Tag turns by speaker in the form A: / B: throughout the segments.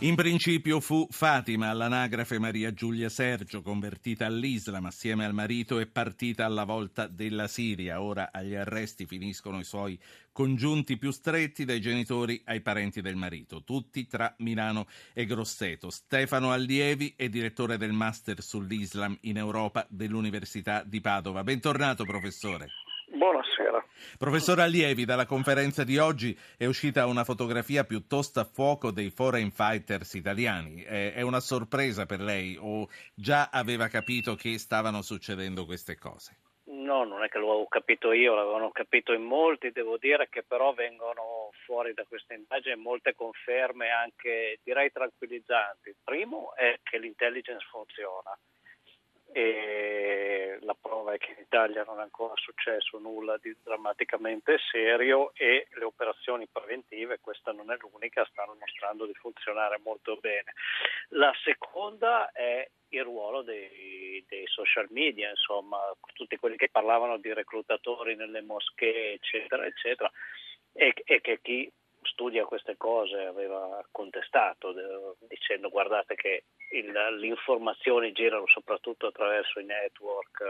A: In principio fu Fatima, all'anagrafe Maria Giulia Sergio, convertita all'Islam assieme al marito e partita alla volta della Siria. Ora agli arresti finiscono i suoi congiunti più stretti dai genitori ai parenti del marito, tutti tra Milano e Grosseto. Stefano Allievi è direttore del Master sull'Islam in Europa dell'Università di Padova. Bentornato professore.
B: Buonasera.
A: Professor Allievi, dalla conferenza di oggi è uscita una fotografia piuttosto a fuoco dei foreign fighters italiani. È una sorpresa per lei o già aveva capito che stavano succedendo queste cose?
B: No, non è che lo avevo capito io, l'avevano capito in molti, devo dire che però vengono fuori da questa indagine molte conferme anche direi tranquillizzanti. Il primo è che l'intelligence funziona e la prova è che in Italia non è ancora successo nulla di drammaticamente serio e le operazioni preventive, questa non è l'unica, stanno mostrando di funzionare molto bene. La seconda è il ruolo dei, dei social media, insomma, tutti quelli che parlavano di reclutatori nelle moschee, eccetera, eccetera, e, e che chi studia queste cose aveva contestato dicendo guardate che il, le informazioni girano soprattutto attraverso i network,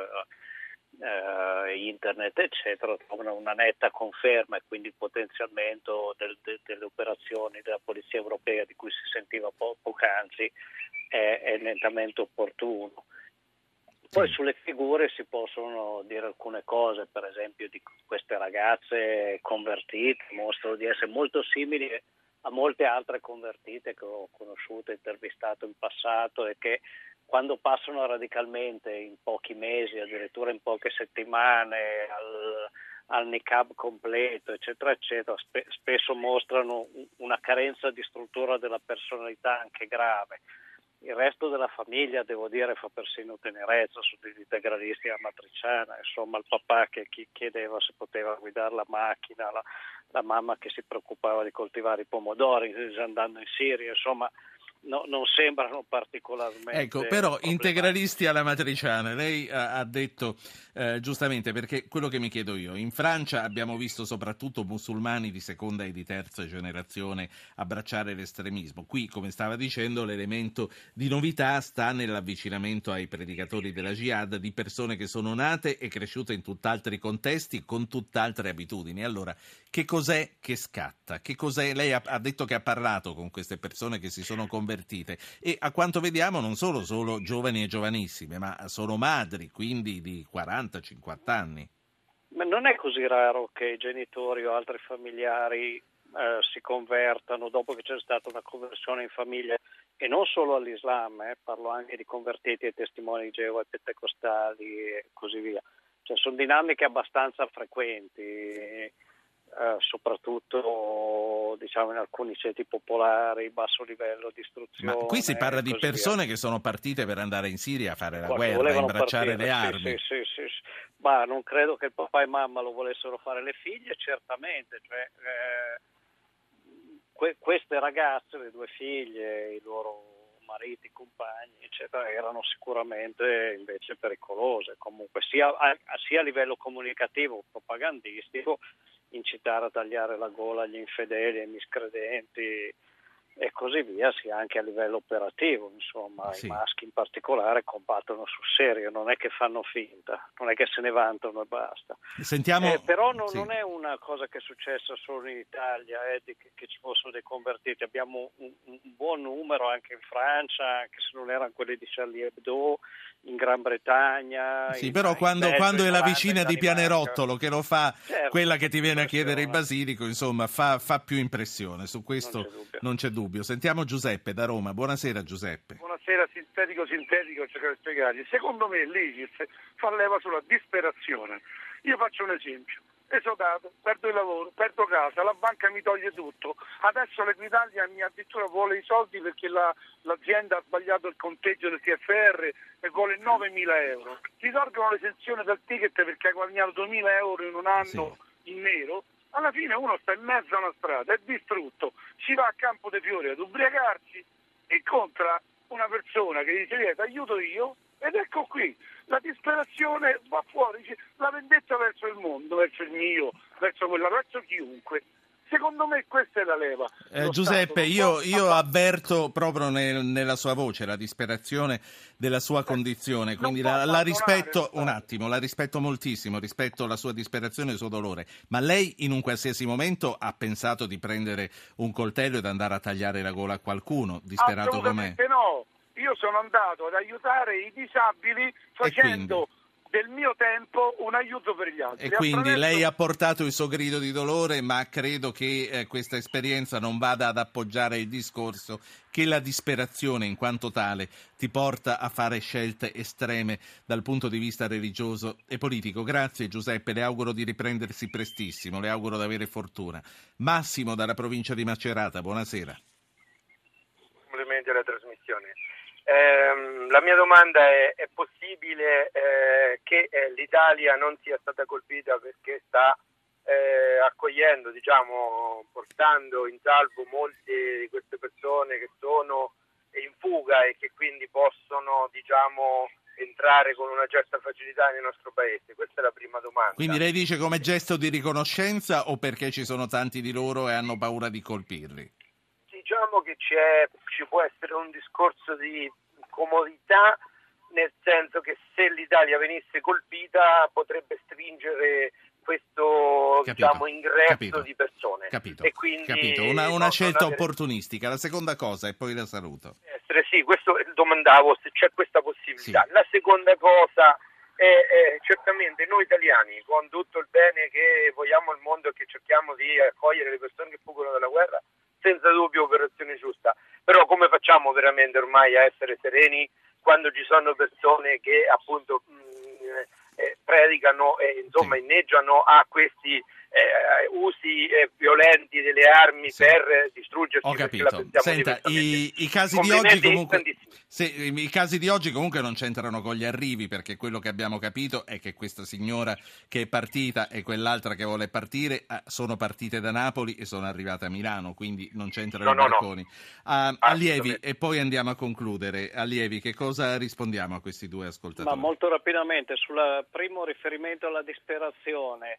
B: eh, internet eccetera, trovano una netta conferma e quindi il potenziamento del, de, delle operazioni della Polizia Europea di cui si sentiva po- poc'anzi è, è nettamente opportuno. Poi sulle figure si possono dire alcune cose, per esempio di queste ragazze convertite, mostrano di essere molto simili a molte altre convertite che ho conosciuto e intervistato in passato e che quando passano radicalmente in pochi mesi, addirittura in poche settimane, al, al niqab completo, eccetera, eccetera, spe- spesso mostrano una carenza di struttura della personalità anche grave. Il resto della famiglia, devo dire, fa persino tenerezza su degli integralisti alla matriciana, insomma il papà che chiedeva se poteva guidare la macchina, la, la mamma che si preoccupava di coltivare i pomodori andando in Siria, insomma no, non sembrano particolarmente.
A: Ecco, però integralisti alla matriciana, lei ha, ha detto eh, giustamente, perché quello che mi chiedo io, in Francia abbiamo visto soprattutto musulmani di seconda e di terza generazione abbracciare l'estremismo. Qui, come stava dicendo, l'elemento di novità sta nell'avvicinamento ai predicatori della jihad di persone che sono nate e cresciute in tutt'altri contesti con tutt'altre abitudini. Allora, che cos'è che scatta? Che cos'è? Lei ha, ha detto che ha parlato con queste persone che si sono convertite convertite e a quanto vediamo non solo, solo giovani e giovanissime, ma sono madri, quindi di 40-50 anni.
B: Ma non è così raro che i genitori o altri familiari eh, si convertano dopo che c'è stata una conversione in famiglia e non solo all'Islam, eh, parlo anche di convertiti ai testimoni di Geova, pentecostali e così via. Cioè, sono dinamiche abbastanza frequenti eh, soprattutto diciamo, in alcuni ceti popolari, basso livello di istruzione.
A: Ma qui si parla di persone via. che sono partite per andare in Siria a fare la Qualche guerra, a imbracciare partire, le armi.
B: Sì, sì, sì, sì, Ma non credo che il papà e mamma lo volessero fare le figlie, certamente. Cioè, eh, que- queste ragazze, le due figlie, i loro mariti, compagni, eccetera, erano sicuramente invece pericolose, comunque sia a, sia a livello comunicativo, propagandistico, incitare a tagliare la gola agli infedeli, ai miscredenti così via, sia anche a livello operativo, insomma, sì. i maschi in particolare combattono sul serio, non è che fanno finta, non è che se ne vantano e basta.
A: Sentiamo...
B: Eh, però no, sì. non è una cosa che è successa solo in Italia, eh, che, che, ci fossero dei convertiti, abbiamo un, un, buon numero anche in Francia, anche se non erano quelli di Charlie Hebdo, in Gran Bretagna.
A: Sì, però quando, Belgio, quando è la vicina di Pianerottolo che lo fa, certo, quella che ti viene a chiedere il basilico, insomma, fa, fa più impressione, su questo non c'è, non c'è, dubbio. Sentiamo Giuseppe da Roma, buonasera Giuseppe.
C: Buonasera, sintetico, sintetico, cercare di spiegargli. Secondo me l'ISIS fa leva sulla disperazione. Io faccio un esempio esodato, perdo il lavoro, perdo casa, la banca mi toglie tutto. Adesso l'Equitalia mi addirittura vuole i soldi perché la, l'azienda ha sbagliato il conteggio del TFR e vuole 9.000 euro. Ti tolgono l'esenzione dal ticket perché hai guadagnato 2.000 euro in un anno sì. in nero. Alla fine uno sta in mezzo a una strada, è distrutto, si va a Campo dei Fiori ad ubriacarsi incontra una persona che dice ti aiuto io ed ecco qui, la disperazione va fuori, la vendetta verso il mondo, verso il mio, verso quella, verso chiunque. Secondo me questa è la leva.
A: Eh, Giuseppe, io, io, avverto proprio nel, nella sua voce la disperazione della sua eh, condizione, quindi la, la, rispetto un attimo, la rispetto moltissimo, rispetto la sua disperazione e il suo dolore, ma lei in un qualsiasi momento ha pensato di prendere un coltello ed andare a tagliare la gola a qualcuno, disperato com'è?
C: no, io sono andato ad aiutare i disabili facendo del mio tempo un aiuto per gli altri.
A: E quindi attraverso... lei ha portato il suo grido di dolore, ma credo che eh, questa esperienza non vada ad appoggiare il discorso che la disperazione in quanto tale ti porta a fare scelte estreme dal punto di vista religioso e politico. Grazie Giuseppe, le auguro di riprendersi prestissimo, le auguro di avere fortuna. Massimo dalla provincia di Macerata, buonasera.
D: Complimenti alla trasmissione. Eh, la mia domanda è, è possibile eh, che eh, l'Italia non sia stata colpita perché sta eh, accogliendo, diciamo, portando in salvo molte di queste persone che sono in fuga e che quindi possono, diciamo, entrare con una certa facilità nel nostro paese? Questa è la prima domanda.
A: Quindi lei dice come gesto di riconoscenza o perché ci sono tanti di loro e hanno paura di colpirli?
D: Ci può essere un discorso di comodità, nel senso che se l'Italia venisse colpita potrebbe stringere questo diciamo, ingresso
A: capito,
D: di persone.
A: Capito, e quindi capito. Una, una scelta avere... opportunistica. La seconda cosa, e poi la saluto.
D: Essere, sì, questo domandavo se c'è questa possibilità. Sì. La seconda cosa è, è, certamente noi italiani, con tutto il bene che vogliamo al mondo e che cerchiamo di accogliere le persone che fuggono dalla guerra, senza dubbio operazione giusta, però come facciamo veramente ormai a essere sereni quando ci sono persone che appunto mh, eh, predicano e insomma sì. inneggiano a questi eh, usi eh, violenti delle armi sì. per distruggersi.
A: Ho capito. Senta, i, i, casi di oggi comunque, se, i casi di oggi comunque non c'entrano con gli arrivi perché quello che abbiamo capito è che questa signora che è partita e quell'altra che vuole partire eh, sono partite da Napoli e sono arrivate a Milano, quindi non c'entrano no, i no, barconi. No. Uh, allievi, e poi andiamo a concludere. Allievi, che cosa rispondiamo a questi due ascoltatori?
B: Ma molto rapidamente, sul primo riferimento alla disperazione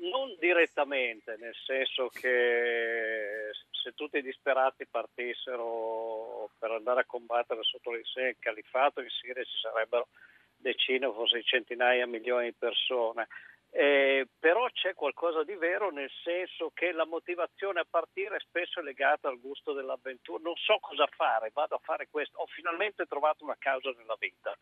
B: non direttamente, nel senso che se tutti i disperati partissero per andare a combattere sotto il califato, in Siria ci sarebbero decine forse centinaia milioni di persone. Eh, però c'è qualcosa di vero nel senso che la motivazione a partire è spesso legata al gusto dell'avventura. Non so cosa fare, vado a fare questo. Ho finalmente trovato una causa nella vita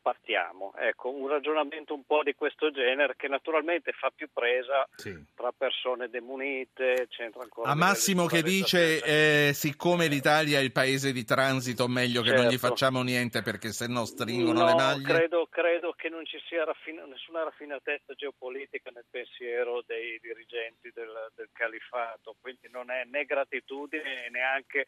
B: partiamo. Ecco, un ragionamento un po' di questo genere che naturalmente fa più presa sì. tra persone demunite, c'entra ancora...
A: A Massimo che dice, eh, siccome l'Italia è il paese di transito, meglio che non gli certo. facciamo niente perché se no stringono
B: no,
A: le maglie?
B: Credo, credo che non ci sia raffin- nessuna raffinatezza geopolitica nel pensiero dei dirigenti del, del califato, quindi non è né gratitudine né neanche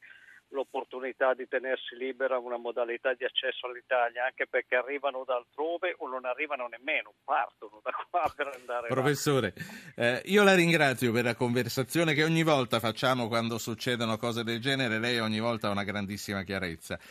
B: l'opportunità di tenersi libera una modalità di accesso all'Italia, anche perché arrivano da altrove o non arrivano nemmeno, partono da qua per andare
A: Professore, eh, io la ringrazio per la conversazione che ogni volta facciamo quando succedono cose del genere, lei ogni volta ha una grandissima chiarezza.